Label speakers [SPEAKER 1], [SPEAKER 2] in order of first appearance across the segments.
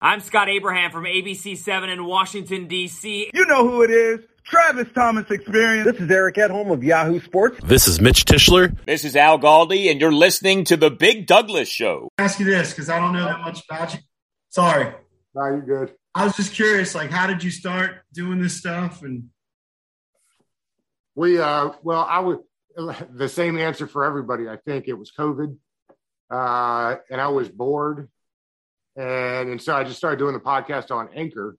[SPEAKER 1] I'm Scott Abraham from ABC7 in Washington, D.C.
[SPEAKER 2] You know who it is. Travis Thomas Experience.
[SPEAKER 3] This is Eric Edholm of Yahoo Sports.
[SPEAKER 4] This is Mitch Tischler.
[SPEAKER 5] This is Al Galdi, and you're listening to The Big Douglas Show.
[SPEAKER 6] ask you this because I don't know that much about you. Sorry.
[SPEAKER 7] No, you're good.
[SPEAKER 6] I was just curious, like, how did you start doing this stuff? And
[SPEAKER 7] We, uh, well, I would, the same answer for everybody. I think it was COVID. Uh, and I was bored. And, and so I just started doing the podcast on Anchor.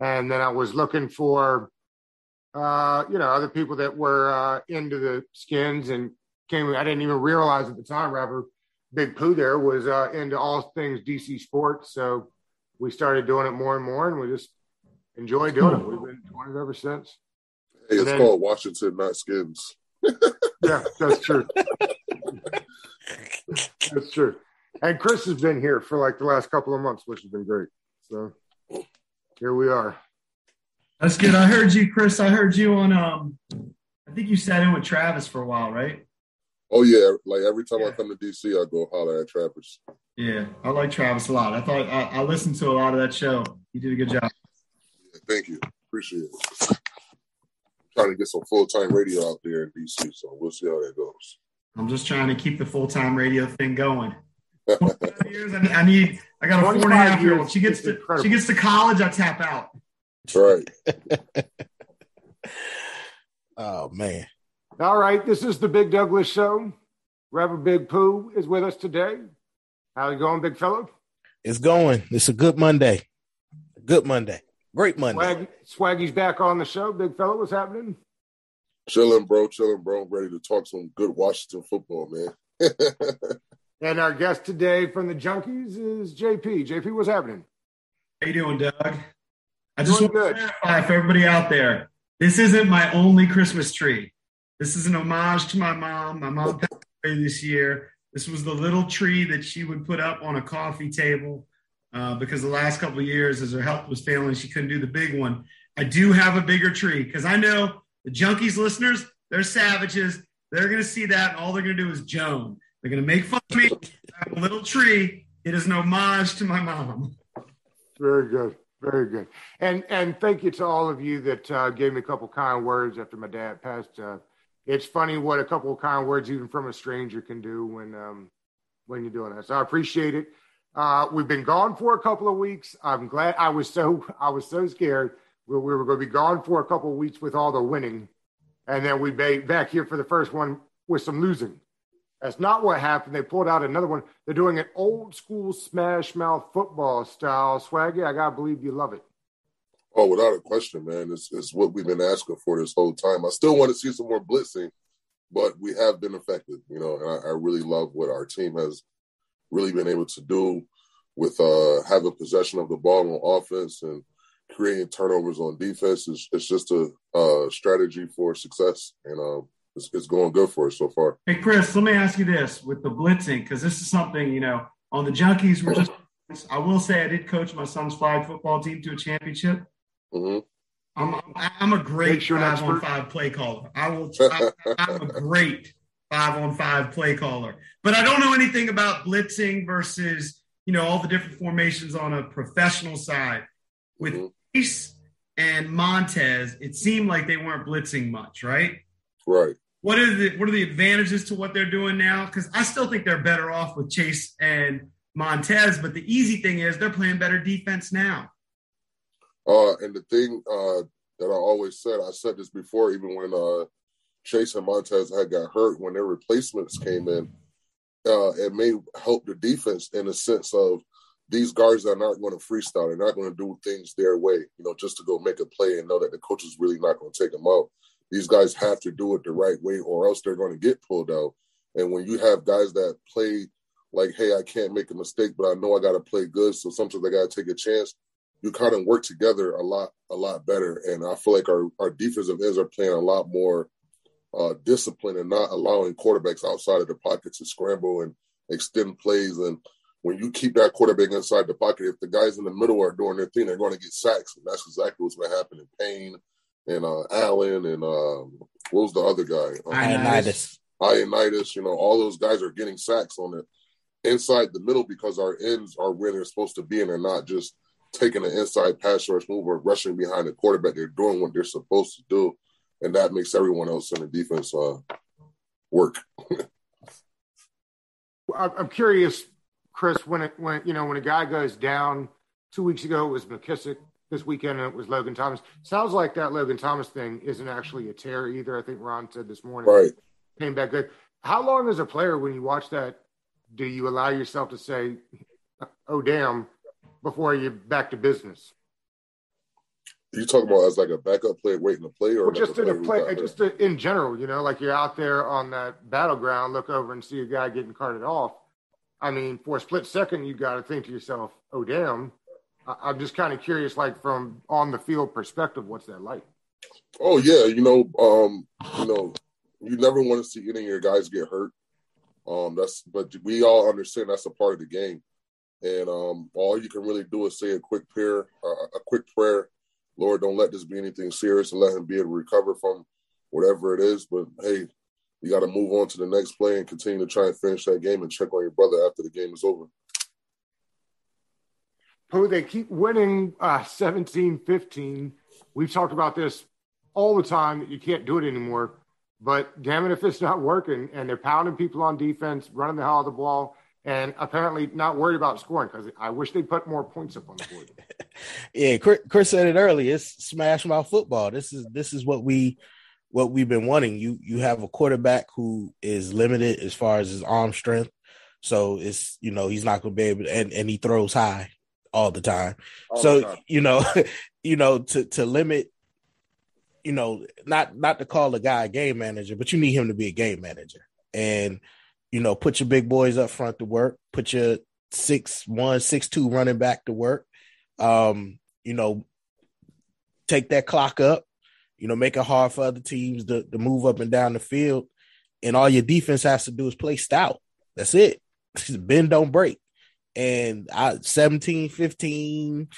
[SPEAKER 7] And then I was looking for, uh, you know, other people that were uh, into the skins and came. I didn't even realize at the time, rapper Big Pooh there was uh, into all things DC sports. So we started doing it more and more, and we just enjoy doing it. We've been doing it ever since.
[SPEAKER 8] Hey, it's
[SPEAKER 7] then-
[SPEAKER 8] called Washington, not Skins.
[SPEAKER 7] Yeah, that's true. that's true. And Chris has been here for like the last couple of months, which has been great. So here we are.
[SPEAKER 6] that's good. I heard you, Chris. I heard you on, um, I think you sat in with Travis for a while, right?
[SPEAKER 8] Oh yeah, like every time I come to DC, I go holler at Travis.
[SPEAKER 6] Yeah. I like Travis a lot. I thought I, I listened to a lot of that show. You did a good job.
[SPEAKER 8] Yeah, thank you, appreciate it. trying to get some full time radio out there in DC, so we'll see how that goes.
[SPEAKER 6] I'm just trying to keep the full time radio thing going. 25 years, I need, I need. I got a four and a
[SPEAKER 7] 25
[SPEAKER 6] half year old. She gets to
[SPEAKER 7] incredible.
[SPEAKER 6] she gets to college. I tap out.
[SPEAKER 8] That's right.
[SPEAKER 4] Oh man.
[SPEAKER 7] All right, this is the Big Douglas Show. Reverend Big Pooh is with us today. How you going, big fellow?
[SPEAKER 4] It's going. It's a good Monday. Good Monday. Great Monday.
[SPEAKER 7] Swag, Swaggy's back on the show. Big fellow, what's happening?
[SPEAKER 8] Chilling, bro, chilling, bro. Ready to talk some good Washington football, man.
[SPEAKER 7] And our guest today from the Junkies is JP. JP, what's happening?
[SPEAKER 6] How you doing, Doug? I just
[SPEAKER 7] Doing
[SPEAKER 6] want
[SPEAKER 7] good.
[SPEAKER 6] to clarify for everybody out there. This isn't my only Christmas tree. This is an homage to my mom. My mom passed away this year. This was the little tree that she would put up on a coffee table uh, because the last couple of years, as her health was failing, she couldn't do the big one. I do have a bigger tree because I know the Junkies listeners, they're savages. They're going to see that, and all they're going to do is Joan. They're going to make fun of me. I have a little tree. It is an homage to my mom.
[SPEAKER 7] Very good. Very good. And and thank you to all of you that uh, gave me a couple kind words after my dad passed. Uh, it's funny what a couple of kind words, even from a stranger, can do when um, when you're doing that. So I appreciate it. Uh, we've been gone for a couple of weeks. I'm glad. I was so I was so scared we, we were going to be gone for a couple of weeks with all the winning, and then we'd be back here for the first one with some losing. That's not what happened. They pulled out another one. They're doing an old school smash mouth football style. Swaggy, I gotta believe you love it.
[SPEAKER 8] oh, without a question, man. It's, it's what we've been asking for this whole time. I still want to see some more blitzing, but we have been effective, you know, and I, I really love what our team has really been able to do with uh, having possession of the ball on offense and creating turnovers on defense. It's, it's just a uh, strategy for success, and um, it's, it's going good for us so far.
[SPEAKER 6] Hey, Chris, let me ask you this with the blitzing, because this is something, you know, on the Junkies, we're just, I will say I did coach my son's flag football team to a championship.
[SPEAKER 8] hmm
[SPEAKER 6] I'm, I'm a great
[SPEAKER 7] Makes you
[SPEAKER 6] five on five play caller. I will, I, I'm a great five on five play caller, but I don't know anything about blitzing versus, you know, all the different formations on a professional side. With
[SPEAKER 8] Mhm.
[SPEAKER 6] Reese and Montez, it seemed like they weren't blitzing much, right?
[SPEAKER 8] Right.
[SPEAKER 6] what are the what are the advantages to what they're doing now? Because I still think they're better off with Chase and Montez, but the easy thing is they're playing better defense now.
[SPEAKER 8] Uh, and the thing uh, that I always said, I said this before, even when uh, Chase and Montez had got hurt, when their replacements came in, uh, it may help the defense in the sense of these guards are not going to freestyle. They're not going to do things their way, you know, just to go make a play and know that the coach is really not going to take them out. These guys have to do it the right way, or else they're going to get pulled out. And when you have guys that play like, hey, I can't make a mistake, but I know I got to play good, so sometimes I got to take a chance you kind of work together a lot, a lot better. And I feel like our, our defensive ends are playing a lot more uh, discipline and not allowing quarterbacks outside of the pocket to scramble and extend plays. And when you keep that quarterback inside the pocket, if the guys in the middle are doing their thing, they're going to get sacks. And that's exactly what's going to happen in Payne and uh, Allen and um, what was the other guy? Um,
[SPEAKER 4] Ioannidis.
[SPEAKER 8] Ioannidis. You know, all those guys are getting sacks on it inside the middle because our ends are where they're supposed to be and they're not just taking an inside pass rush move or rushing behind the quarterback. They're doing what they're supposed to do, and that makes everyone else in the defense uh, work.
[SPEAKER 7] I'm curious, Chris, when it when you know when a guy goes down two weeks ago it was McKissic, this weekend and it was Logan Thomas. Sounds like that Logan Thomas thing isn't actually a tear either. I think Ron said this morning.
[SPEAKER 8] Right.
[SPEAKER 7] Came back good. How long as a player when you watch that do you allow yourself to say, "Oh damn," before you're back to business?
[SPEAKER 8] You talking about as like a backup player waiting to play, or
[SPEAKER 7] well, just in a play, just to, in general, you know, like you're out there on that battleground, look over and see a guy getting carted off. I mean, for a split second, you got to think to yourself, "Oh damn." I'm just kind of curious, like from on the field perspective, what's that like?
[SPEAKER 8] Oh yeah, you know, um, you know, you never want to see any of your guys get hurt. Um, that's but we all understand that's a part of the game, and um, all you can really do is say a quick prayer, uh, a quick prayer. Lord, don't let this be anything serious, and let him be able to recover from whatever it is. But hey, you got to move on to the next play and continue to try and finish that game and check on your brother after the game is over.
[SPEAKER 7] Who they keep winning uh, 17 15. We've talked about this all the time that you can't do it anymore. But damn it, if it's not working and they're pounding people on defense, running the hell out of the ball, and apparently not worried about scoring because I wish they put more points up on the board.
[SPEAKER 4] yeah, Chris said it earlier. It's smash mouth football. This is this is what we what we've been wanting. You you have a quarterback who is limited as far as his arm strength, so it's you know he's not going to be able to, and and he throws high all the time. All so the time. you know you know to to limit you know, not not to call the guy a game manager, but you need him to be a game manager. And, you know, put your big boys up front to work, put your six one, six two running back to work. Um, you know, take that clock up, you know, make it hard for other teams to, to move up and down the field. And all your defense has to do is play stout. That's it. Bend don't break. And I 17, 15,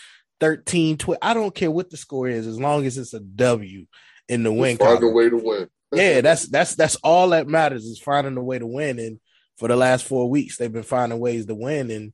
[SPEAKER 4] 13, 12. I don't care what the score is as long as it's a W in the win.
[SPEAKER 8] Find a way to win.
[SPEAKER 4] yeah, that's that's that's all that matters is finding a way to win. And for the last four weeks, they've been finding ways to win. And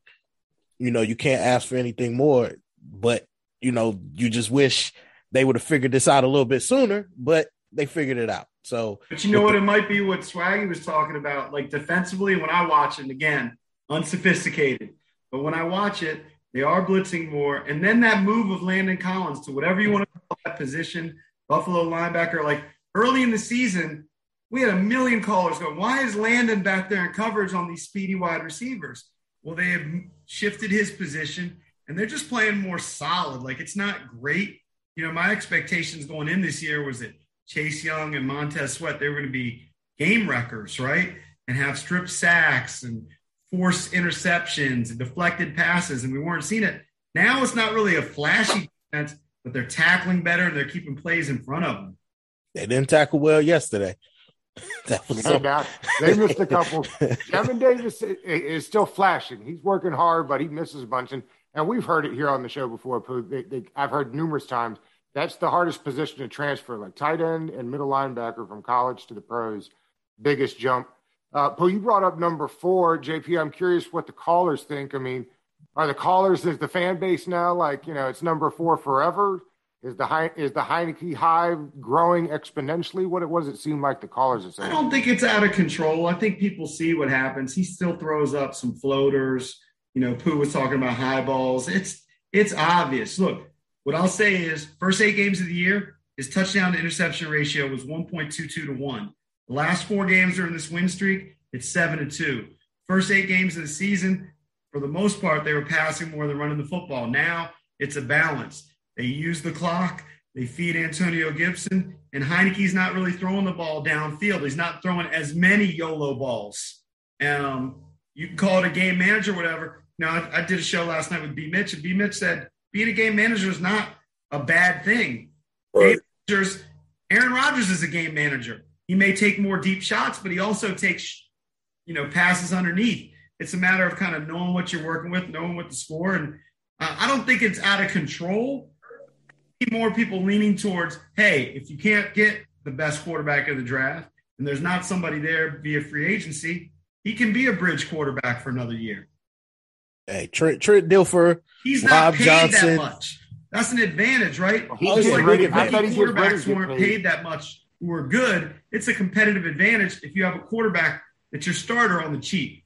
[SPEAKER 4] you know, you can't ask for anything more. But you know, you just wish they would have figured this out a little bit sooner. But they figured it out. So,
[SPEAKER 6] but you know what? The- it might be what Swaggy was talking about. Like defensively, when I watch it, again, unsophisticated. But when I watch it, they are blitzing more. And then that move of Landon Collins to whatever you want to call that position, Buffalo linebacker, like early in the season, we had a million callers going, why is Landon back there in coverage on these speedy wide receivers? Well, they have shifted his position and they're just playing more solid. Like it's not great. You know, my expectations going in this year was that Chase Young and Montez Sweat, they were going to be game wreckers, right? And have strip sacks and forced interceptions and deflected passes, and we weren't seeing it. Now it's not really a flashy defense, but they're tackling better and they're keeping plays in front of them.
[SPEAKER 4] They didn't tackle well yesterday.
[SPEAKER 7] that was so... now, they missed a couple. Kevin Davis is still flashing. He's working hard, but he misses a bunch. And, and we've heard it here on the show before. They, they, I've heard numerous times that's the hardest position to transfer, like tight end and middle linebacker from college to the pros. Biggest jump uh, you brought up number four, JP. I'm curious what the callers think. I mean, are the callers is the fan base now like you know it's number four forever? Is the is the Heinicke hive growing exponentially? What, it does it seem like the callers are saying?
[SPEAKER 6] I don't think it's out of control. I think people see what happens. He still throws up some floaters. You know, Pooh was talking about high balls. It's it's obvious. Look, what I'll say is, first eight games of the year, his touchdown to interception ratio was 1.22 to one. The last four games during this win streak, it's seven to two. First eight games of the season, for the most part, they were passing more than running the football. Now it's a balance. They use the clock. They feed Antonio Gibson, and Heinicke's not really throwing the ball downfield. He's not throwing as many YOLO balls. Um, you can call it a game manager, whatever. Now, I, I did a show last night with B. Mitch, and B. Mitch said being a game manager is not a bad thing. Right. Game managers, Aaron Rodgers is a game manager. He may take more deep shots, but he also takes, you know, passes underneath. It's a matter of kind of knowing what you're working with, knowing what to score. And uh, I don't think it's out of control. More people leaning towards, hey, if you can't get the best quarterback of the draft and there's not somebody there via free agency, he can be a bridge quarterback for another year.
[SPEAKER 4] Hey, Trent, Trent Dilfer,
[SPEAKER 6] He's not
[SPEAKER 4] Rob
[SPEAKER 6] paid
[SPEAKER 4] Johnson.
[SPEAKER 6] that much. That's an advantage, right?
[SPEAKER 7] He's
[SPEAKER 4] Oh,
[SPEAKER 7] getting
[SPEAKER 4] yeah.
[SPEAKER 7] ready.
[SPEAKER 6] If
[SPEAKER 7] I
[SPEAKER 6] rookie
[SPEAKER 7] bet he's
[SPEAKER 6] quarterbacks weren't
[SPEAKER 7] paid.
[SPEAKER 6] paid that much who are good. It's a competitive advantage if you have a quarterback that's your starter on the cheap.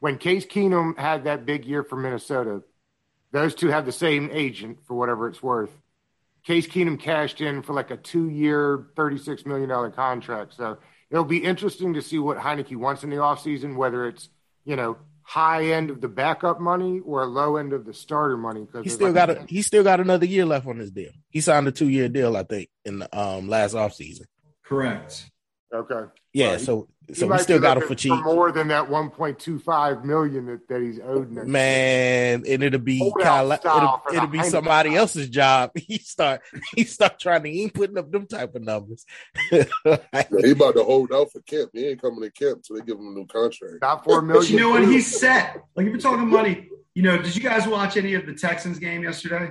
[SPEAKER 7] When Case Keenum had that big year for Minnesota, those two have the same agent for whatever it's worth. Case Keenum cashed in for like a two-year, $36 million contract. So it'll be interesting to see what Heinicke wants in the offseason, whether it's, you know, high end of the backup money or low end of the starter money. Because
[SPEAKER 4] he still got a he still got another year left on his deal. He signed a two year deal, I think, in the um last offseason.
[SPEAKER 6] Correct.
[SPEAKER 7] Okay.
[SPEAKER 4] Yeah,
[SPEAKER 7] Right.
[SPEAKER 4] so
[SPEAKER 7] He
[SPEAKER 4] so we still got him
[SPEAKER 7] looking
[SPEAKER 4] for cheap.
[SPEAKER 7] more than that 1.25 million that, that he's owed next year.
[SPEAKER 4] Man, and it'll be Kyle, it'll, it'll be
[SPEAKER 7] Heineken.
[SPEAKER 4] somebody else's job. He start he start trying to he ain't putting up them type of numbers.
[SPEAKER 8] Yeah, he about to hold out for Kemp. He ain't coming to Kemp until they give him a new contract.
[SPEAKER 7] Not four million.
[SPEAKER 6] But you know what?
[SPEAKER 7] too.
[SPEAKER 6] He's set. Like if you're talking money, you know, did you guys watch any of the Texans game yesterday?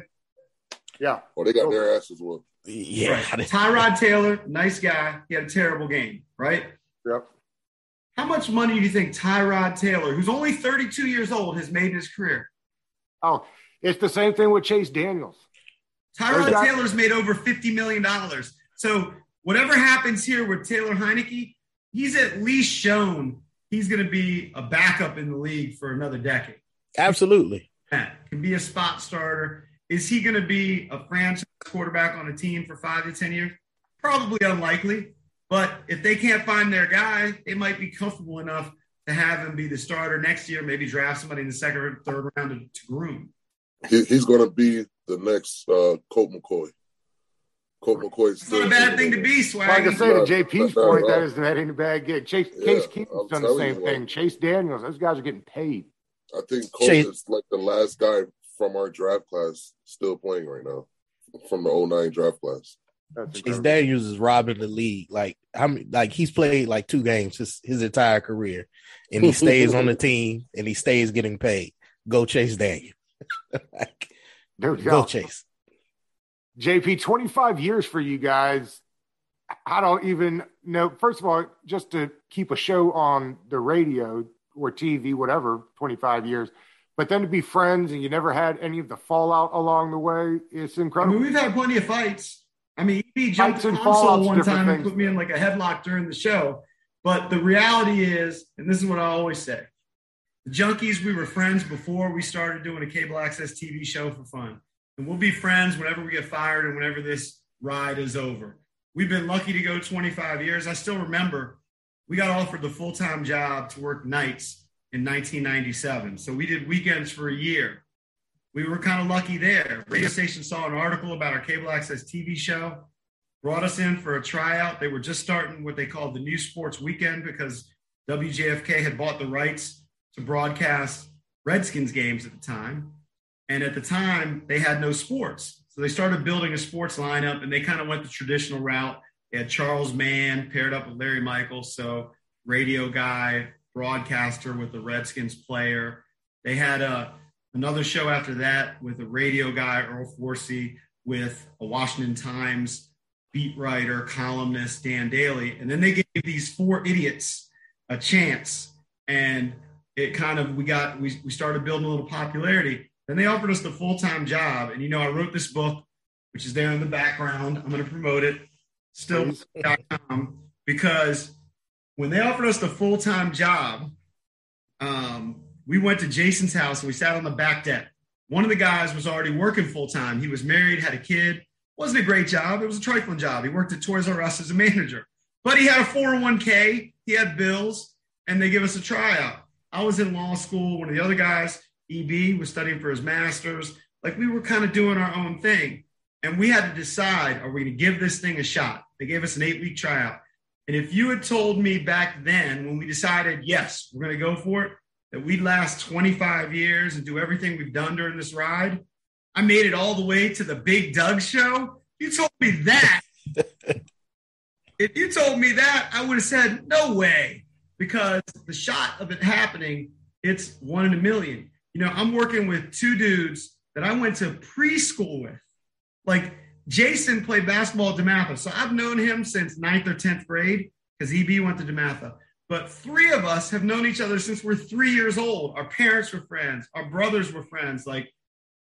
[SPEAKER 7] yeah.
[SPEAKER 8] Oh, they got their asses whooped.
[SPEAKER 4] Yeah,
[SPEAKER 6] Right. Tyrod Taylor, nice guy. He had a terrible game, right?
[SPEAKER 7] Yep.
[SPEAKER 6] How much money do you think Tyrod Taylor, who's only 32 years old, has made in his career?
[SPEAKER 7] Oh, it's the same thing with Chase Daniels.
[SPEAKER 6] Tyrod
[SPEAKER 7] Exactly.
[SPEAKER 6] Taylor's made over $50 million. So whatever happens here with Taylor Heinicke, he's at least shown he's going to be a backup in the league for another decade.
[SPEAKER 4] absolutely.
[SPEAKER 6] That can be a spot starter. Is he going to be a franchise quarterback on a team for five to 10 years? Probably unlikely. But if they can't find their guy, they might be comfortable enough to have him be the starter next year, maybe draft somebody in the second or third round to, to groom.
[SPEAKER 8] He, he's going to be the next uh, Colt McCoy. Colt McCoy's
[SPEAKER 6] It's not a bad thing to be,
[SPEAKER 7] Like I
[SPEAKER 6] Swaggy.
[SPEAKER 7] say to
[SPEAKER 8] Not-
[SPEAKER 7] JP's
[SPEAKER 8] not
[SPEAKER 7] point,
[SPEAKER 8] at
[SPEAKER 7] that
[SPEAKER 8] all.
[SPEAKER 7] is that ain't a bad gig. Chase
[SPEAKER 8] Yeah,
[SPEAKER 7] Case
[SPEAKER 8] I'm
[SPEAKER 7] Keenum's done the same
[SPEAKER 8] you,
[SPEAKER 7] thing.
[SPEAKER 8] like-
[SPEAKER 7] Chase Daniels, those guys are getting paid.
[SPEAKER 8] I think Colt
[SPEAKER 4] Chase-
[SPEAKER 8] is like the last guy from our draft class still playing right now, from the 09 draft class.
[SPEAKER 7] That's
[SPEAKER 4] Chase
[SPEAKER 7] incredible.
[SPEAKER 4] Daniels is robbing the league. Like how many like he's played like two games his, his entire career and he stays on the team and he stays getting paid. Go Chase Daniel. Like,
[SPEAKER 7] There we
[SPEAKER 4] go
[SPEAKER 7] go.
[SPEAKER 4] Chase.
[SPEAKER 7] JP, 25 years for you guys. I don't even know. First of all, just to keep a show on the radio or TV, whatever, 25 years, but then to be friends and you never had any of the fallout along the way, it's
[SPEAKER 6] I
[SPEAKER 7] incredible.
[SPEAKER 6] mean, we've had plenty of fights. I mean, he jumped the console one time and put me in like a headlock during the show. But the reality is, and this is what I always say the junkies, we were friends before we started doing a cable access TV show for fun. And we'll be friends whenever we get fired and whenever this ride is over. We've been lucky to go 25 years. I still remember we got offered the full time job to work nights in 1997. So we did weekends for a year we were kind of lucky there. Radio station saw an article about our cable access TV show, brought us in for a tryout. They were just starting what they called the New Sports Weekend because WJFK had bought the rights to broadcast Redskins games at the time. And at the time, they had no sports. So they started building a sports lineup and they kind of went the traditional route. They had Charles Mann paired up with Larry Michaels. So radio guy, broadcaster with the Redskins player. They had a another show after that with a radio guy, Earl Forsey, with a Washington Times beat writer, columnist, Dan Daly. And then they gave these four idiots a chance. And it kind of, we got, we, we started building a little popularity. Then they offered us the full time job. And, you know, I wrote this book, which is there in the background. I'm going to promote it. Still.com because when they offered us the full time job, um, we went to Jason's house and we sat on the back deck. One of the guys was already working full time. He was married, had a kid. Wasn't a great job. It was a trifling job. He worked at Toys R Us as a manager, but he had a 401k. He had bills, and they give us a tryout. I was in law school. One of the other guys, EB, was studying for his master's. Like we were kind of doing our own thing, and we had to decide: Are we going to give this thing a shot? They gave us an eight-week tryout. And if you had told me back then, when we decided, yes, we're going to go for it, that we'd last 25 years and do everything we've done during this ride, I made it all the way to the Big Doug show. You told me that. if you told me that, I would have said, no way, because the shot of it happening, it's one in a million. You know, I'm working with two dudes that I went to preschool with. Like, Jason played basketball at DeMatha. So I've known him since ninth or 10th grade because EB went to DeMatha. but three of us have known each other since we're three years old. Our parents were friends, our brothers were friends, like,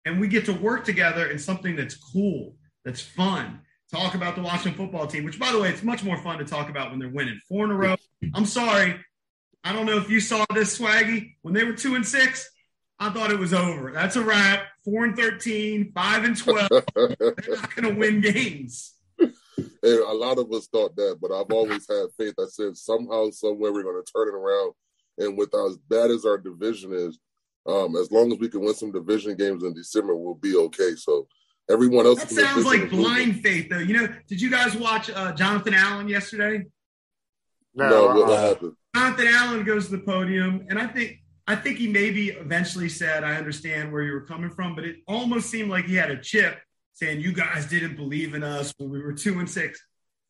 [SPEAKER 6] and we get to work together in something that's cool, that's fun. Talk about the Washington football team, which, by the way, it's much more fun to talk about when they're winning four in a row. I'm sorry, I don't know if you saw this, Swaggy. When they were two and six, I thought it was over. That's a wrap. Four and 13, five and 12. They're not going to win games.
[SPEAKER 8] And a lot of us thought that, but I've always had faith. I said somehow, somewhere, we're going to turn it around. And with as bad as our division is, um, as long as we can win some division games in December, we'll be okay. So everyone else.
[SPEAKER 6] That sounds like blind faith, though. You know, did you guys watch uh, Jonathan Allen yesterday?
[SPEAKER 8] No, no what
[SPEAKER 7] uh,
[SPEAKER 8] happened?
[SPEAKER 6] Jonathan Allen goes to the podium, and I think I think he maybe eventually said, "I understand where you were coming from," but it almost seemed like he had a chip saying, "You guys didn't believe in us when we were two and six.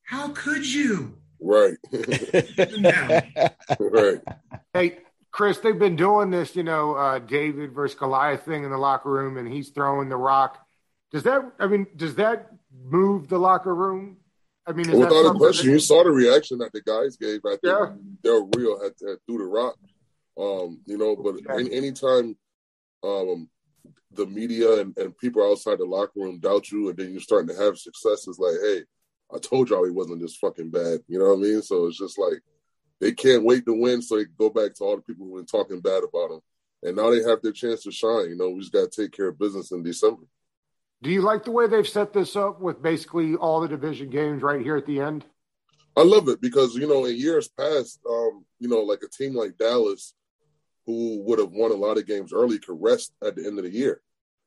[SPEAKER 6] How could you?"
[SPEAKER 8] Right. right.
[SPEAKER 7] Hey, Chris, they've been doing this, you know, uh, David versus Goliath thing in the locker room, and he's throwing the rock. Does that? I mean, does that move the locker room? I mean,
[SPEAKER 8] without a question, that- you saw the reaction that the guys gave. I think
[SPEAKER 7] Yeah.
[SPEAKER 8] Del Rio had, had threw the rock. Um, you know, but any, anytime um, the media and, and people outside the locker room doubt you, and then you're starting to have success, it's like, hey, I told y'all he wasn't this fucking bad. You know what I mean? So it's just like they can't wait to win, so they go back to all the people who've been talking bad about him, and now they have their chance to shine. You know, we just got to take care of business in December.
[SPEAKER 7] Do you like the way they've set this up with basically all the division games right here at the end?
[SPEAKER 8] I love it because you know in years past, um, you know, like a team like Dallas, who would have won a lot of games early, could rest at the end of the year.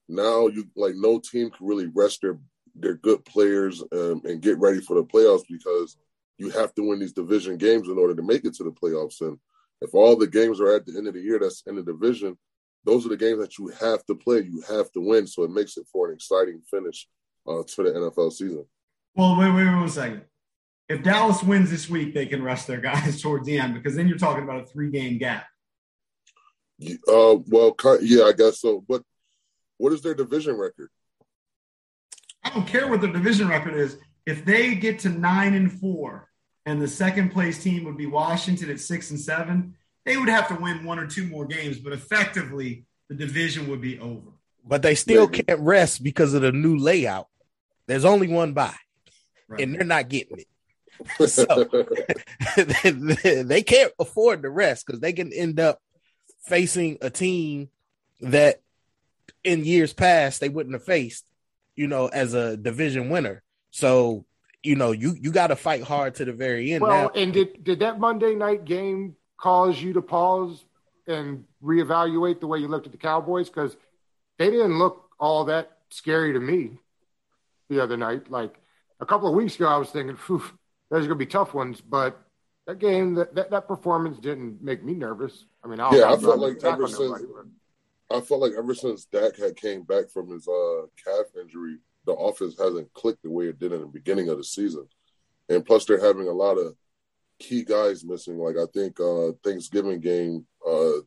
[SPEAKER 8] Now you like no team can really rest their their good players um, and get ready for the playoffs because you have to win these division games in order to make it to the playoffs. And if all the games are at the end of the year, that's in the division. Those are the games that you have to play. You have to win, so it makes it for an exciting finish uh, to the NFL season.
[SPEAKER 6] Well, wait, wait, wait one second. If Dallas wins this week, they can rest their guys towards the end because then you're talking about a three game gap.
[SPEAKER 8] Uh, well, yeah, I guess so. But what is their division record?
[SPEAKER 6] I don't care what their division record is. If they get to nine and four, and the second place team would be Washington at six and seven, they would have to win one or two more games, but effectively the division would be over.
[SPEAKER 4] But they still can't rest because of the new layout. There's only one bye,
[SPEAKER 6] Right.
[SPEAKER 4] and they're not getting it. So they, they can't afford the rest because they can end up facing a team that in years past they wouldn't have faced, you know, as a division winner. So, you know, you you got to fight hard to the very end.
[SPEAKER 7] Well,
[SPEAKER 4] now,
[SPEAKER 7] and did did that Monday night game cause you to pause and reevaluate the way you looked at the Cowboys because they didn't look all that scary to me the other night. Like a couple of weeks ago, I was thinking, "Phew, those are going to be tough ones," but that game, that, that, that performance didn't make me nervous. I mean, I'll,
[SPEAKER 8] Yeah, I felt like ever since-
[SPEAKER 7] nobody,
[SPEAKER 8] I felt like ever since Dak had came back from his uh, calf injury, the offense hasn't clicked the way it did in the beginning of the season. And plus, they're having a lot of key guys missing. Like I think uh, Thanksgiving game, uh,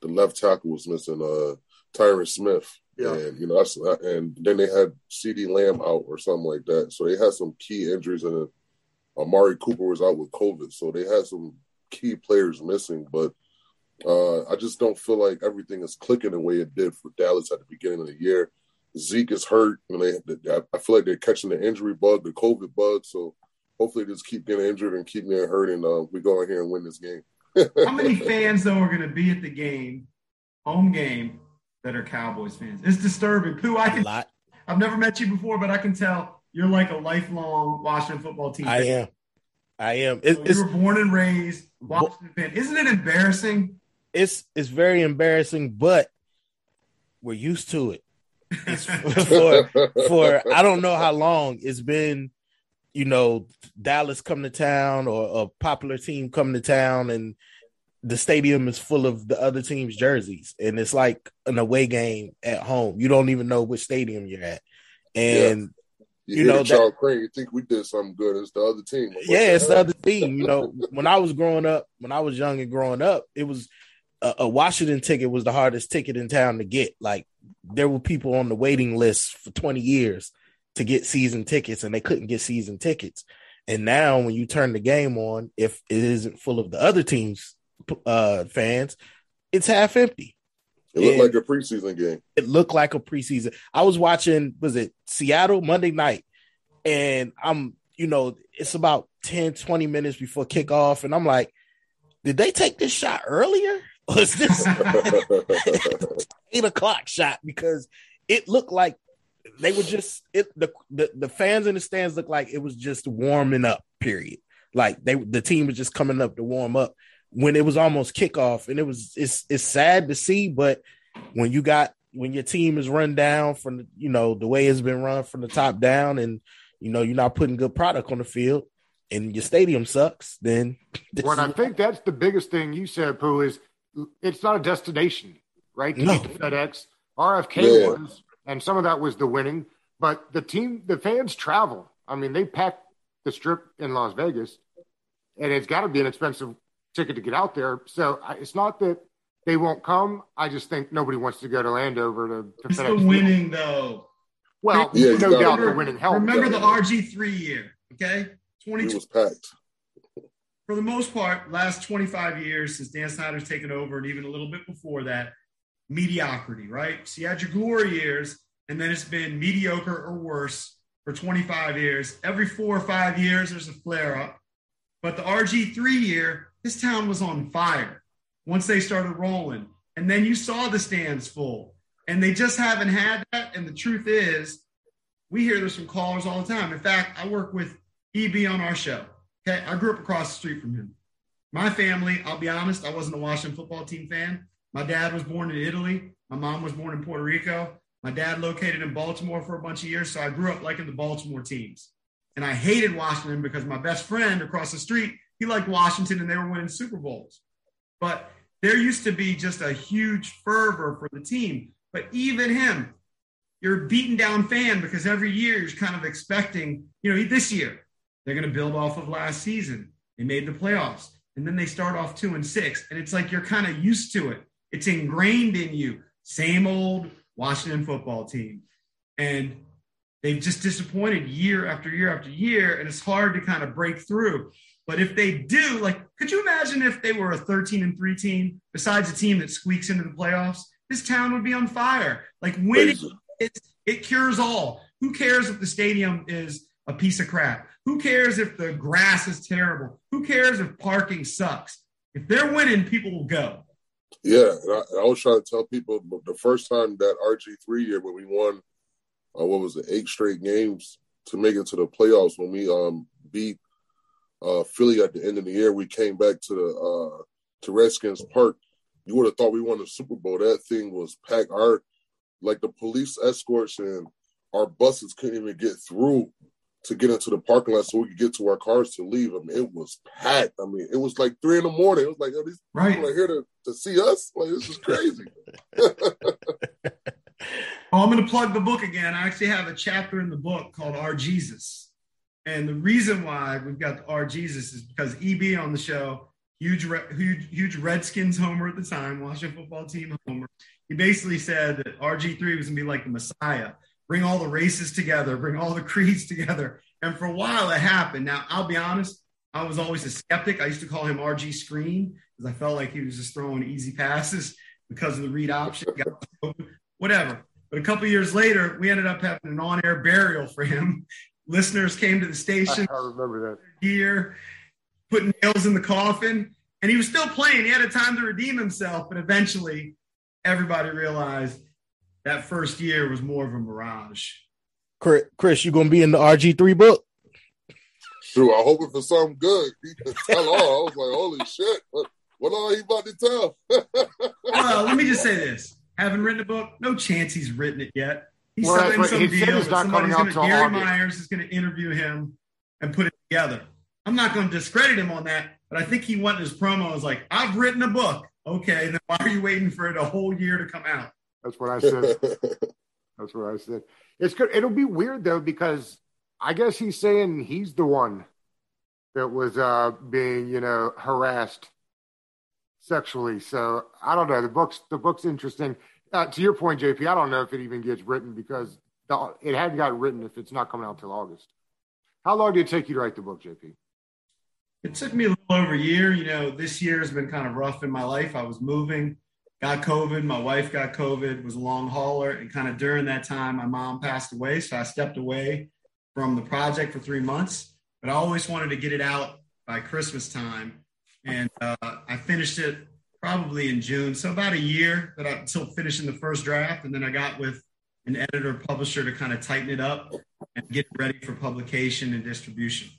[SPEAKER 8] the left tackle was missing, uh, Tyron Smith.
[SPEAKER 7] Yeah.
[SPEAKER 8] And you know that's and then they had CeeDee Lamb out or something like that. So they had some key injuries, and Amari Cooper was out with COVID. So they had some key players missing, but uh, I just don't feel like everything is clicking the way it did for Dallas at the beginning of the year. Zeke is hurt, and they, they- I feel like they're catching the injury bug, the COVID bug. So hopefully, they just keep getting injured and keep getting hurt, and uh, we go in here and win this game.
[SPEAKER 6] How many fans though are going to be at the game, home game, that are Cowboys fans? It's disturbing. Pooh, I can,
[SPEAKER 4] lot.
[SPEAKER 6] I've never met you before, but I can tell you're like a lifelong Washington football team.
[SPEAKER 4] I
[SPEAKER 6] fan.
[SPEAKER 4] am. I am. It,
[SPEAKER 6] So
[SPEAKER 4] it's
[SPEAKER 6] you were born and raised Washington fan. Isn't it embarrassing?
[SPEAKER 4] It's it's very embarrassing, but we're used to it. It's for for I don't know how long it's been, you know, Dallas come to town or a popular team come to town and the stadium is full of the other team's jerseys and it's like an away game at home. You don't even know which stadium you're at. And
[SPEAKER 8] You,
[SPEAKER 4] You know,
[SPEAKER 8] Charles Crane, you think we did something good. It's the other team. Like,
[SPEAKER 4] yeah, it's the other team. You know, when I was growing up, when I was young and growing up, it was a, a Washington ticket was the hardest ticket in town to get. Like there were people on the waiting list for 20 years to get season tickets and they couldn't get season tickets. And now when you turn the game on, if it isn't full of the other team's uh, fans, it's half empty.
[SPEAKER 8] It looked like a preseason game.
[SPEAKER 4] It looked like a preseason. I was watching, was it Seattle Monday night? And I'm, you know, it's about 10, 20 minutes before kickoff. And I'm like, did they take this shot earlier? Was this eight o'clock shot? Because it looked like they were just it the, the the fans in the stands looked like it was just warming up, period. Like they the team was just coming up to warm up when it was almost kickoff. And it was it's it's sad to see, but when you got when your team is run down from the, you know the way it's been run from the top down and you know you're not putting good product on the field and your stadium sucks, then
[SPEAKER 7] Well, I think that's the biggest thing you said, Pooh, is it's not a destination, right? To
[SPEAKER 4] No.
[SPEAKER 7] get to FedEx. RFK
[SPEAKER 8] Yeah.
[SPEAKER 7] was, and some of that was the winning, but the team, the fans travel. I mean, they pack the strip in Las Vegas, and it's got to be an expensive ticket to get out there. So I- it's not that they won't come. I just think nobody wants to go to Landover to, to
[SPEAKER 6] It's the
[SPEAKER 7] FedEx.
[SPEAKER 6] winning though.
[SPEAKER 7] Well,
[SPEAKER 8] Yeah, you
[SPEAKER 7] no
[SPEAKER 8] gotta-
[SPEAKER 7] doubt the winning helped.
[SPEAKER 6] Remember the RG3 year, okay?
[SPEAKER 8] It
[SPEAKER 6] 20,
[SPEAKER 8] was packed.
[SPEAKER 6] For the most part, last 25 years since Dan Snyder's taken over, and even a little bit before that, mediocrity, right? So you had your glory years, and then it's been mediocre or worse for 25 years. Every four or five years, there's a flare up. But the RG3 year, this town was on fire once they started rolling. And then you saw the stands full. And they just haven't had that. And the truth is, we hear this from callers all the time. In fact, I work with EB on our show. Okay. I grew up across the street from him. My family, I'll be honest, I wasn't a Washington football team fan. My dad was born in Italy. My mom was born in Puerto Rico. My dad located in Baltimore for a bunch of years. So I grew up liking the Baltimore teams. And I hated Washington because my best friend across the street, he liked Washington and they were winning Super Bowls. But there used to be just a huge fervor for the team. But even him, you're a beaten down fan because every year you're kind of expecting, you know, this year they're going to build off of last season. They made the playoffs and then they start off two and six. And it's like you're kind of used to it. It's ingrained in you. Same old Washington football team. And they've just disappointed year after year after year. And it's hard to kind of break through. But if they do, like, could you imagine if they were a 13 and 3 team, besides a team that squeaks into the playoffs? This town would be on fire. Like winning, it, it cures all. Who cares if the stadium is a piece of crap? Who cares if the grass is terrible? Who cares if parking sucks? If they're winning, people will go.
[SPEAKER 8] Yeah, and I, and I was trying to tell people the first time that RG three year when we won, uh, what was it, eight straight games to make it to the playoffs when we um beat uh Philly at the end of the year, we came back to the uh to Redskins Park. You would have thought we won the Super Bowl. That thing was packed. Our like the police escorts and our buses couldn't even get through to get into the parking lot so we could get to our cars to leave. I mean, it was packed. I mean, it was like three in the morning. It was like, oh, these
[SPEAKER 6] Right.
[SPEAKER 8] people are here to, to see us. Like, this is crazy.
[SPEAKER 6] Oh, I'm going to plug the book again. I actually have a chapter in the book called Our Jesus. And the reason why we've got the Our Jesus is because EB on the show, huge, huge, huge Redskins homer at the time, Washington football team homer. He basically said that RG3 was going to be like the Messiah, bring all the races together, bring all the creeds together. And for a while it happened. Now, I'll be honest, I was always a skeptic. I used to call him RG Screen because I felt like he was just throwing easy passes because of the read option. Got- Whatever. But a couple years later, we ended up having an on-air burial for him. Listeners came to the
[SPEAKER 7] I,
[SPEAKER 6] station
[SPEAKER 7] I remember that.
[SPEAKER 6] gear, putting nails in the coffin, and he was still playing. He had a time to redeem himself, but eventually, everybody realized that first year was more of a mirage.
[SPEAKER 4] Chris, Chris, you gonna be in the RG three book?
[SPEAKER 8] Shoot, I'm hoping for something good. He can tell all. I was like, holy shit. What, what all he about to tell?
[SPEAKER 6] Well, let me just say this: having written a book, no chance he's written it yet. He's
[SPEAKER 7] Well, that's
[SPEAKER 6] some
[SPEAKER 7] He
[SPEAKER 6] deal.
[SPEAKER 7] it's
[SPEAKER 6] that
[SPEAKER 7] not
[SPEAKER 6] somebody's gonna-
[SPEAKER 7] till
[SPEAKER 6] Gary
[SPEAKER 7] August.
[SPEAKER 6] Myers is going to interview him and put it together. I'm not going to discredit him on that, but I think he went in his promo and was like, "I've written a book." Okay, then why are you waiting for it a whole year to come out?
[SPEAKER 7] That's what I said. That's what I said. It's good. It'll be weird though because I guess he's saying he's the one that was uh, being, you know, harassed sexually. So I don't know. The book's the book's interesting. Uh, to your point, JP, I don't know if it even gets written because the, it hadn't got written if it's not coming out till August. How long did it take you to write the book, JP?
[SPEAKER 6] It took me a little over a year. You know, this year has been kind of rough in my life. I was moving, got COVID. My wife got COVID, was a long hauler. And kind of during that time, my mom passed away. So I stepped away from the project for three months. But I always wanted to get it out by Christmas time. And uh, I finished it probably in June. So about a year that I, until finishing the first draft. And then I got with an editor publisher to kind of tighten it up and get ready for publication and distribution.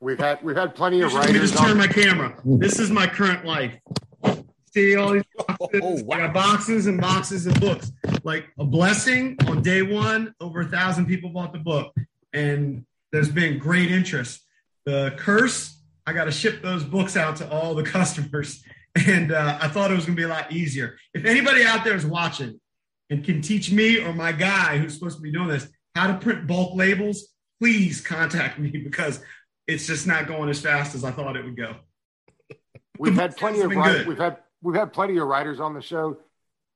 [SPEAKER 7] We've had we've had plenty of
[SPEAKER 6] Let me
[SPEAKER 7] writers.
[SPEAKER 6] just turn
[SPEAKER 7] on-
[SPEAKER 6] my camera. This is my current life. See all these boxes?
[SPEAKER 4] Oh, wow.
[SPEAKER 6] I got boxes and boxes of books. Like a blessing on day one, over a thousand people bought the book, and there's been great interest. The curse, I got to ship those books out to all the customers, and uh, I thought it was going to be a lot easier. If anybody out there is watching and can teach me or my guy who's supposed to be doing this how to print bulk labels, please contact me because it's just not going as fast as I thought it would go.
[SPEAKER 7] We've had plenty of writers.
[SPEAKER 6] good.
[SPEAKER 7] We've had we've had plenty of writers on the show.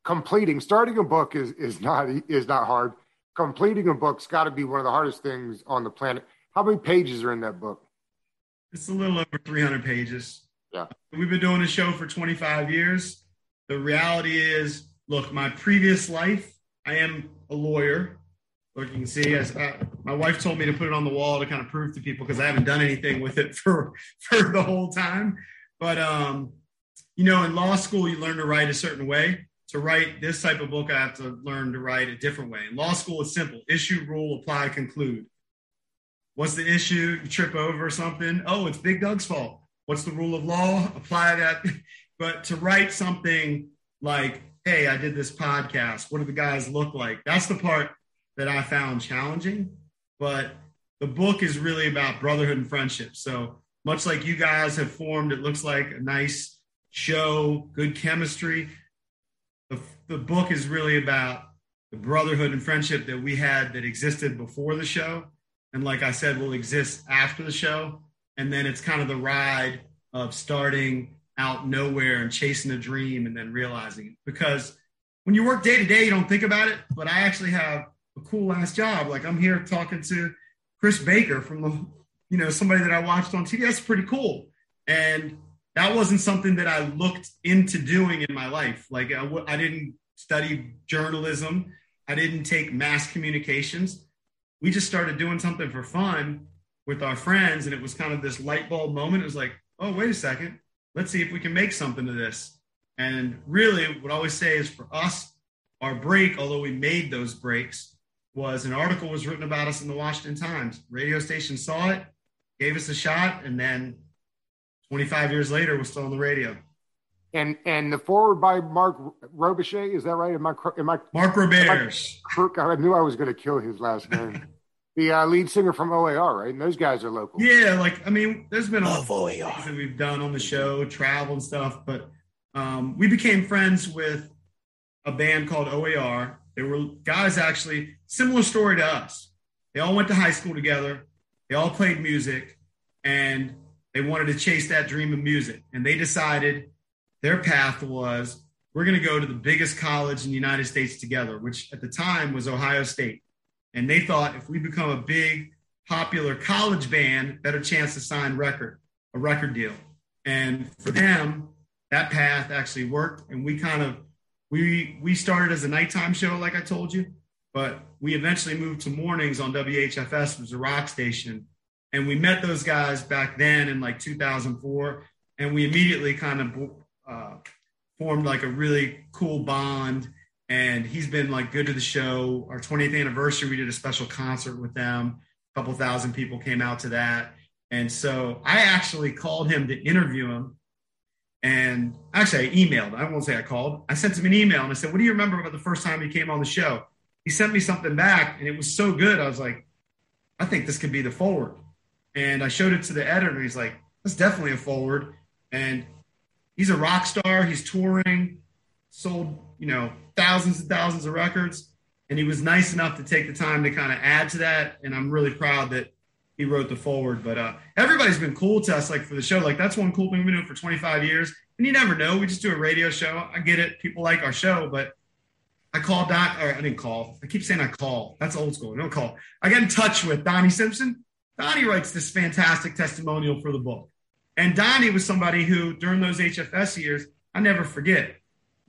[SPEAKER 7] Completing starting a book is is not is not hard. Completing a book's got to be one of the hardest things on the planet. How many pages are in that book?
[SPEAKER 6] It's a little over 300 pages.
[SPEAKER 7] Yeah.
[SPEAKER 6] We've been doing the show for 25 years. The reality is, look, my previous life, I am a lawyer. Look, you can see, as uh, my wife told me to put it on the wall to kind of prove to people because I haven't done anything with it for for the whole time. But um, you know, in law school, you learn to write a certain way. To write this type of book, I have to learn to write a different way. In law school, it's simple: issue, rule, apply, conclude. What's the issue? You trip over something. Oh, it's Big Doug's fault. What's the rule of law? Apply that. But to write something like, hey, I did this podcast. What do the guys look like? That's the part that I found challenging. But the book is really about brotherhood and friendship. So much like you guys have formed, it looks like a nice show, good chemistry. The, the book is really about the brotherhood and friendship that we had that existed before the show and like I said, will exist after the show. And then it's kind of the ride of starting out nowhere and chasing a dream and then realizing it. Because when you work day to day, you don't think about it. But I actually have a cool ass job. Like I'm here talking to Chris Baker from the, you know, somebody that I watched on TV. That's pretty cool. And that wasn't something that I looked into doing in my life. Like I w- I didn't study journalism. I didn't take mass communications. We just started doing something for fun with our friends and it was kind of this light bulb moment. It was like oh wait a second. Let's see if we can make something of this. And really what i always say is for us our break although we made those breaks was an article was written about us in the washington times. Radio station saw it gave us a shot and then 25 years later we're still on the radio
[SPEAKER 7] And and the forward by Mark Robichaud, is that right? Am I am I
[SPEAKER 6] mark roberts
[SPEAKER 7] crook? I knew I was going to kill his last name. the uh, lead singer from OAR, right? And those guys are local.
[SPEAKER 6] Yeah, like I mean, there's been a lot of
[SPEAKER 4] OAR.
[SPEAKER 6] that we've done on the show, travel and stuff, but um, we became friends with a band called OAR. They were guys actually similar story to us. They all went to high school together. They all played music, and they wanted to chase that dream of music. And they decided their path was we're going to go to the biggest college in the United States together, which at the time was Ohio State. And they thought if we become a big, popular college band, better chance to sign record, a record deal. And for them, that path actually worked. And we kind of we we started as a nighttime show, like I told you, but we eventually moved to mornings on WHFS, which was a rock station. And we met those guys back then in like 2004, and we immediately kind of uh, formed like a really cool bond and he's been like good to the show. Our 20th anniversary, we did a special concert with them. A couple thousand people came out to that. And so I actually called him to interview him. And actually, I emailed. I won't say I called. I sent him an email and I said, What do you remember about the first time he came on the show? He sent me something back and it was so good. I was like, I think this could be the forward. And I showed it to the editor and he's like, That's definitely a forward. And he's a rock star. He's touring, sold, you know, thousands and thousands of records. And he was nice enough to take the time to kind of add to that. And I'm really proud that he wrote the forward. But uh, everybody's been cool to us, like for the show. Like that's one cool thing we've been doing for 25 years. And you never know. We just do a radio show. I get it. People like our show, but I called Don, or I didn't call. I keep saying I call. That's old school. I don't call. I got in touch with Donnie Simpson Donnie writes this fantastic testimonial for the book. And Donnie was somebody who, during those HFS years, I never forget,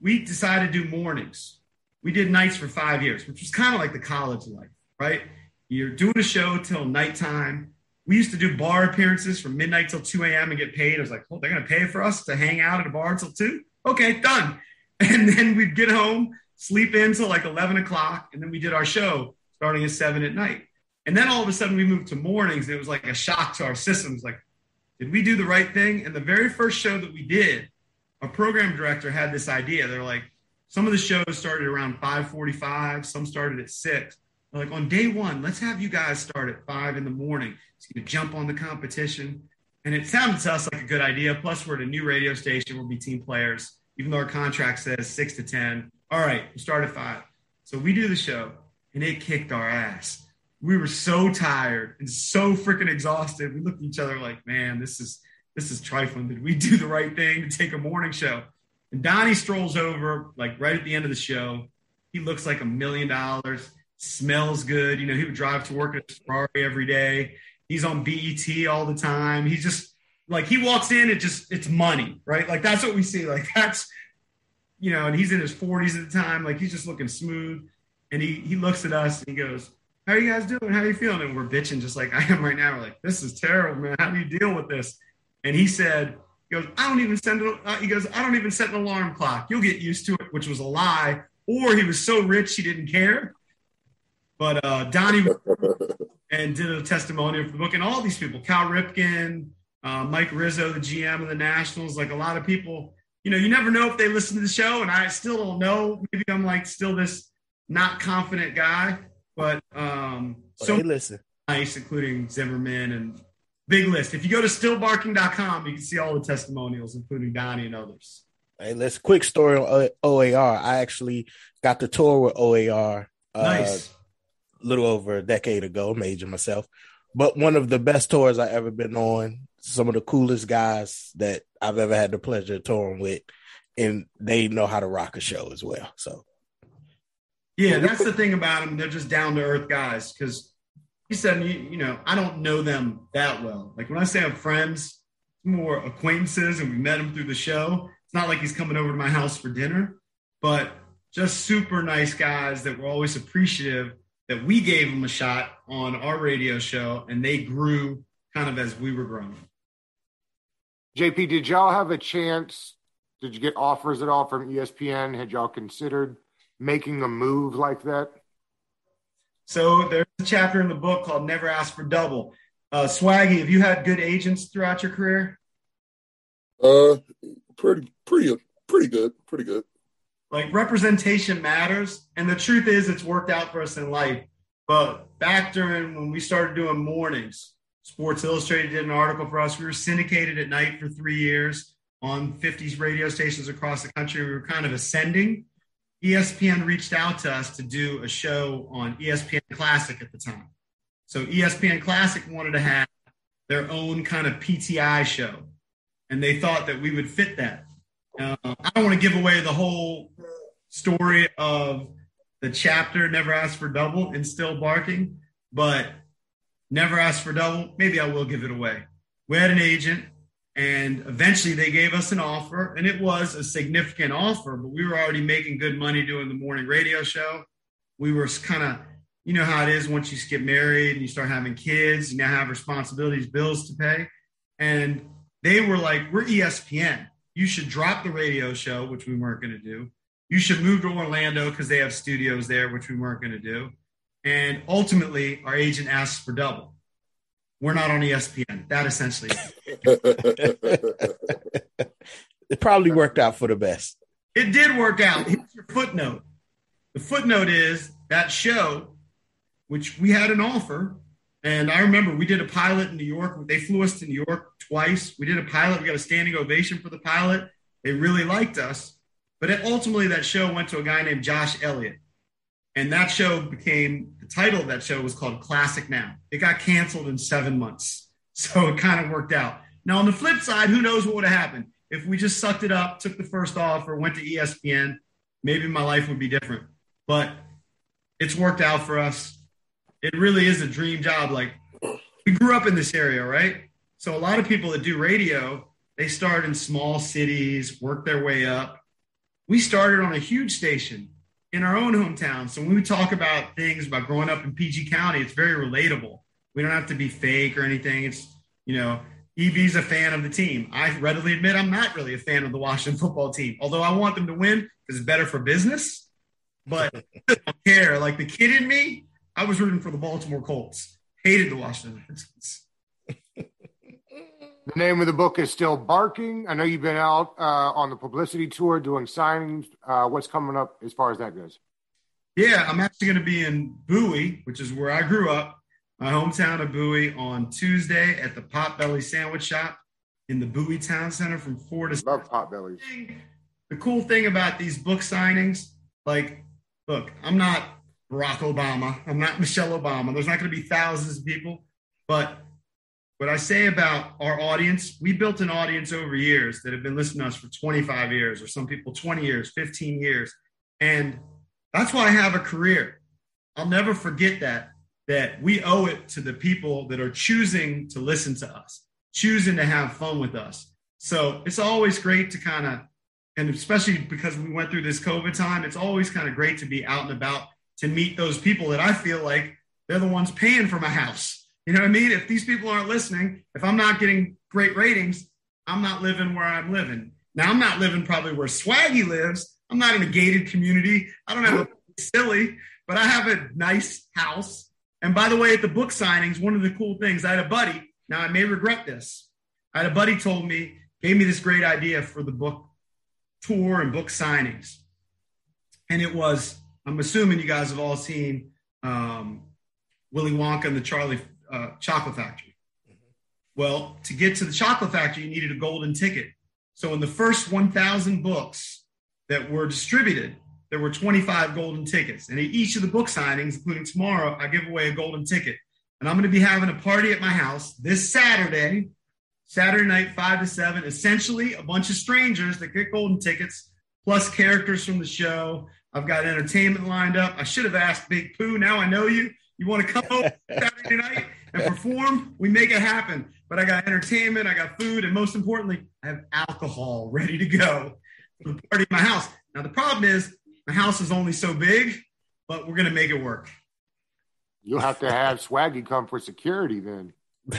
[SPEAKER 6] we decided to do mornings. We did nights for five years, which was kind of like the college life, right? You're doing a show till nighttime. We used to do bar appearances from midnight till 2 a.m. and get paid. I was like, oh, they're going to pay for us to hang out at a bar until 2? Okay, done. And then we'd get home, sleep in till like 11 o'clock, and then we did our show starting at 7 at night. And then all of a sudden we moved to mornings. And it was like a shock to our systems. Like, did we do the right thing? And the very first show that we did, our program director had this idea. They're like, some of the shows started around 5:45, some started at six. They're like on day one, let's have you guys start at five in the morning. It's gonna jump on the competition. And it sounded to us like a good idea. Plus, we're at a new radio station. We'll be team players even though our contract says six to 10. All right, we'll start at five. So we do the show and it kicked our ass. We were so tired and so freaking exhausted. We looked at each other like, man, this is this is trifling. Did we do the right thing to take a morning show? And Donnie strolls over like right at the end of the show. He looks like a million dollars, smells good. You know, he would drive to work at a Ferrari every day. He's on BET all the time. He's just like he walks in, it just it's money, right? Like that's what we see. Like that's you know, and he's in his 40s at the time, like he's just looking smooth. And he he looks at us and he goes, How are you guys doing? How are you feeling? And we're bitching just like I am right now. We're like, this is terrible, man. How do you deal with this? And he said, he goes, I don't even send it. Uh, he goes, I don't even set an alarm clock. You'll get used to it, which was a lie. Or he was so rich he didn't care. But uh, Donnie and did a testimonial for the book, and all these people, Cal Ripken, uh, Mike Rizzo, the GM of the Nationals, like a lot of people, you know, you never know if they listen to the show, and I still don't know. Maybe I'm like still this not confident guy, but um,
[SPEAKER 4] so hey, listen,
[SPEAKER 6] nice, including Zimmerman and big list. If you go to stillbarking.com, you can see all the testimonials, including Donnie and others.
[SPEAKER 4] Hey, let's quick story on OAR. I actually got the tour with OAR. Uh, nice. A little over a decade ago, major myself, but one of the best tours I ever been on some of the coolest guys that I've ever had the pleasure of touring with, and they know how to rock a show as well. So,
[SPEAKER 6] yeah, that's the thing about them. They're just down to earth guys. Because he said, you, you know, I don't know them that well. Like when I say I'm friends, more acquaintances, and we met him through the show. It's not like he's coming over to my house for dinner, but just super nice guys that were always appreciative that we gave them a shot on our radio show, and they grew kind of as we were growing.
[SPEAKER 7] JP, did y'all have a chance? Did you get offers at all from ESPN? Had y'all considered making a move like that?
[SPEAKER 6] So there's a chapter in the book called Never Ask for Double. Uh, Swaggy, have you had good agents throughout your career?
[SPEAKER 8] Uh, pretty, pretty, pretty good, pretty good.
[SPEAKER 6] Like representation matters, and the truth is, it's worked out for us in life. But back during when we started doing mornings, Sports Illustrated did an article for us. We were syndicated at night for three years on 50 radio stations across the country. We were kind of ascending. ESPN reached out to us to do a show on ESPN Classic at the time. So ESPN Classic wanted to have their own kind of PTI show, and they thought that we would fit that. Uh, I don't want to give away the whole story of the chapter Never Asked for Double and Still Barking, but never asked for double. Maybe I will give it away. We had an agent, and eventually they gave us an offer, and it was a significant offer, but we were already making good money doing the morning radio show. We were kind of, you know how it is once you get married and you start having kids, you now have responsibilities, bills to pay. And they were like, We're ESPN. You should drop the radio show, which we weren't going to do. You should move to Orlando because they have studios there, which we weren't going to do. And ultimately, our agent asks for double. We're not on ESPN. That essentially.
[SPEAKER 4] It probably worked out for the best.
[SPEAKER 6] It did work out. Here's your footnote. The footnote is that show, which we had an offer, and I remember we did a pilot in New York. They flew us to New York twice. We did a pilot. We got a standing ovation for the pilot. They really liked us. But ultimately, that show went to a guy named Josh Elliott. And that show became the title of that show was called Classic Now. It got canceled in seven months. So it kind of worked out. Now, on the flip side, who knows what would have happened? If we just sucked it up, took the first offer, went to ESPN, maybe my life would be different. But it's worked out for us. It really is a dream job. Like we grew up in this area, right? So a lot of people that do radio, they start in small cities, work their way up. We started on a huge station in our own hometown. So when we talk about things about growing up in PG County, it's very relatable. We don't have to be fake or anything. It's, you know, EB's a fan of the team. I readily admit I'm not really a fan of the Washington football team, although I want them to win because it's better for business. But I don't care. Like the kid in me, I was rooting for the Baltimore Colts. Hated the Washington Redskins.
[SPEAKER 7] The name of the book is still Barking. I know you've been out uh, on the publicity tour doing signings. Uh, what's coming up as far as that goes?
[SPEAKER 6] Yeah, I'm actually going to be in Bowie, which is where I grew up, my hometown of Bowie, on Tuesday at the Potbelly Sandwich Shop in the Bowie Town Center from four to.
[SPEAKER 7] Love Potbellies.
[SPEAKER 6] The cool thing about these book signings, like, look, I'm not Barack Obama, I'm not Michelle Obama. There's not going to be thousands of people, but what I say about our audience, we built an audience over years that have been listening to us for 25 years, or some people 20 years, 15 years. And that's why I have a career. I'll never forget that, that we owe it to the people that are choosing to listen to us, choosing to have fun with us. So it's always great to kind of, and especially because we went through this COVID time, it's always kind of great to be out and about to meet those people that I feel like they're the ones paying for my house you know what I mean? If these people aren't listening, if I'm not getting great ratings, I'm not living where I'm living. Now, I'm not living probably where Swaggy lives. I'm not in a gated community. I don't have a silly, but I have a nice house. And by the way, at the book signings, one of the cool things, I had a buddy. Now, I may regret this. I had a buddy told me, gave me this great idea for the book tour and book signings. And it was, I'm assuming you guys have all seen um, Willy Wonka and the Charlie uh, chocolate factory. Well, to get to the chocolate factory, you needed a golden ticket. So in the first 1,000 books that were distributed, there were 25 golden tickets. And at each of the book signings, including tomorrow, I give away a golden ticket. And I'm going to be having a party at my house this Saturday, Saturday night, 5 to 7. Essentially, a bunch of strangers that get golden tickets, plus characters from the show. I've got entertainment lined up. I should have asked Big Pooh. Now I know you. You want to come over Saturday night? and perform, we make it happen. But I got entertainment, I got food, and most importantly, I have alcohol ready to go for the party in my house. Now, the problem is my house is only so big, but we're going to make it work.
[SPEAKER 7] You'll have to have Swaggy come for security then.
[SPEAKER 8] I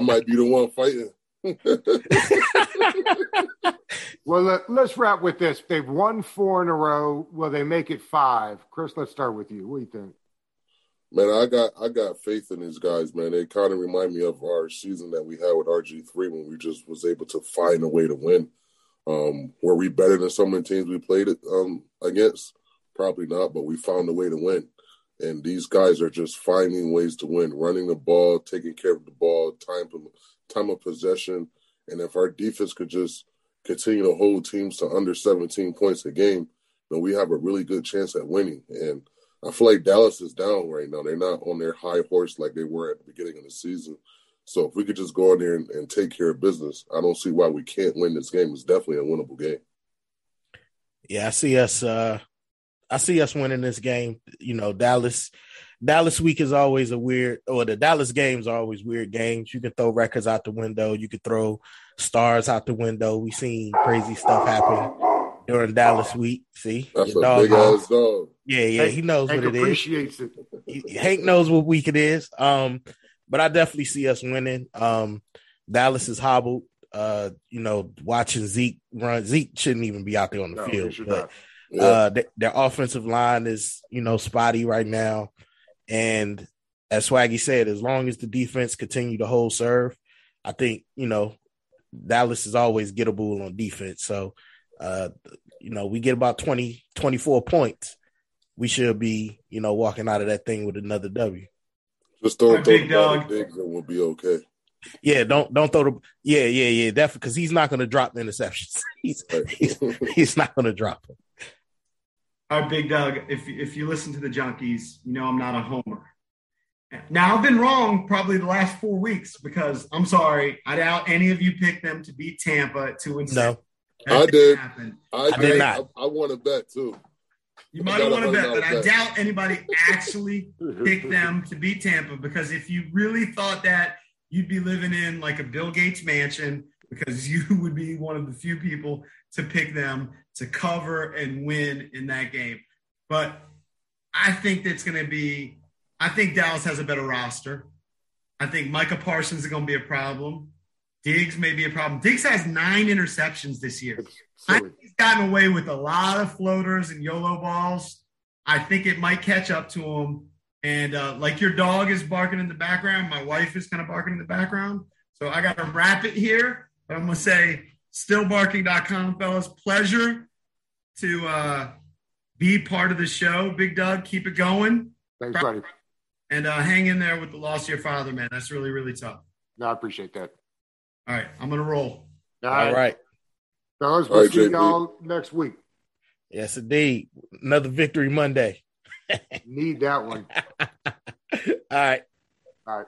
[SPEAKER 8] might be the one fighting.
[SPEAKER 7] well, let, us wrap with this. They've won four in a row. Will they make it five? Chris, let's start with you. What do you think?
[SPEAKER 8] Man, I got I got faith in these guys, man. They kind of remind me of our season that we had with RG three when we just was able to find a way to win. Um, were we better than some of the teams we played um, against? Probably not, but we found a way to win. And these guys are just finding ways to win, running the ball, taking care of the ball, time time of possession. And if our defense could just continue to hold teams to under 17 points a game, then we have a really good chance at winning. And I feel like Dallas is down right now. They're not on their high horse like they were at the beginning of the season. So if we could just go in there and, and take care of business, I don't see why we can't win this game. It's definitely a winnable game.
[SPEAKER 4] Yeah, I see us. Uh, I see us winning this game. You know, Dallas. Dallas week is always a weird, or the Dallas games are always weird games. You can throw records out the window. You can throw stars out the window. We've seen crazy stuff happen during Dallas week. See,
[SPEAKER 8] that's a dog big ass dog.
[SPEAKER 4] Yeah, yeah, he knows
[SPEAKER 7] Hank
[SPEAKER 4] what it is. it
[SPEAKER 7] appreciates
[SPEAKER 4] is. It. Hank knows what week it is. Um, but I definitely see us winning. Um, Dallas is hobbled. Uh, you know, watching Zeke run, Zeke shouldn't even be out there on the no, field. But yeah. uh, th- their offensive line is, you know, spotty right now. And as Swaggy said, as long as the defense continue to hold serve, I think you know Dallas is always gettable on defense. So uh, you know, we get about 20, 24 points, we should be, you know, walking out of that thing with another W.
[SPEAKER 8] Just don't throw big dog. Diggs and we'll be okay.
[SPEAKER 4] Yeah, don't don't throw the yeah yeah yeah definitely because he's not going to drop the interceptions. he's, he's he's not going to drop them.
[SPEAKER 6] All right, big Doug. If if you listen to the junkies, you know I'm not a homer. Now I've been wrong probably the last four weeks because I'm sorry. I doubt any of you picked them to beat Tampa at two and
[SPEAKER 4] no.
[SPEAKER 8] I did. I, I did not. I, I want to bet too.
[SPEAKER 6] You might want to bet, but I doubt anybody actually picked them to beat Tampa because if you really thought that, you'd be living in like a Bill Gates mansion because you would be one of the few people to pick them to cover and win in that game. But I think that's going to be, I think Dallas has a better roster. I think Micah Parsons is going to be a problem. Diggs may be a problem. Diggs has nine interceptions this year. He's gotten away with a lot of floaters and YOLO balls. I think it might catch up to him. And uh, like your dog is barking in the background, my wife is kind of barking in the background. So I got to wrap it here. But I'm going to say stillbarking.com, fellas. Pleasure to uh, be part of the show. Big Doug, keep it going.
[SPEAKER 7] Thanks, buddy.
[SPEAKER 6] And uh, hang in there with the loss of your father, man. That's really, really tough.
[SPEAKER 7] No, I appreciate that.
[SPEAKER 6] All right, I'm gonna roll.
[SPEAKER 7] All
[SPEAKER 4] All
[SPEAKER 7] right.
[SPEAKER 4] right.
[SPEAKER 7] Fellas,
[SPEAKER 8] All
[SPEAKER 7] we'll
[SPEAKER 8] right,
[SPEAKER 7] see
[SPEAKER 8] JP.
[SPEAKER 7] y'all next week.
[SPEAKER 4] Yes, indeed. Another victory Monday.
[SPEAKER 7] Need that one.
[SPEAKER 4] All right.
[SPEAKER 7] All right.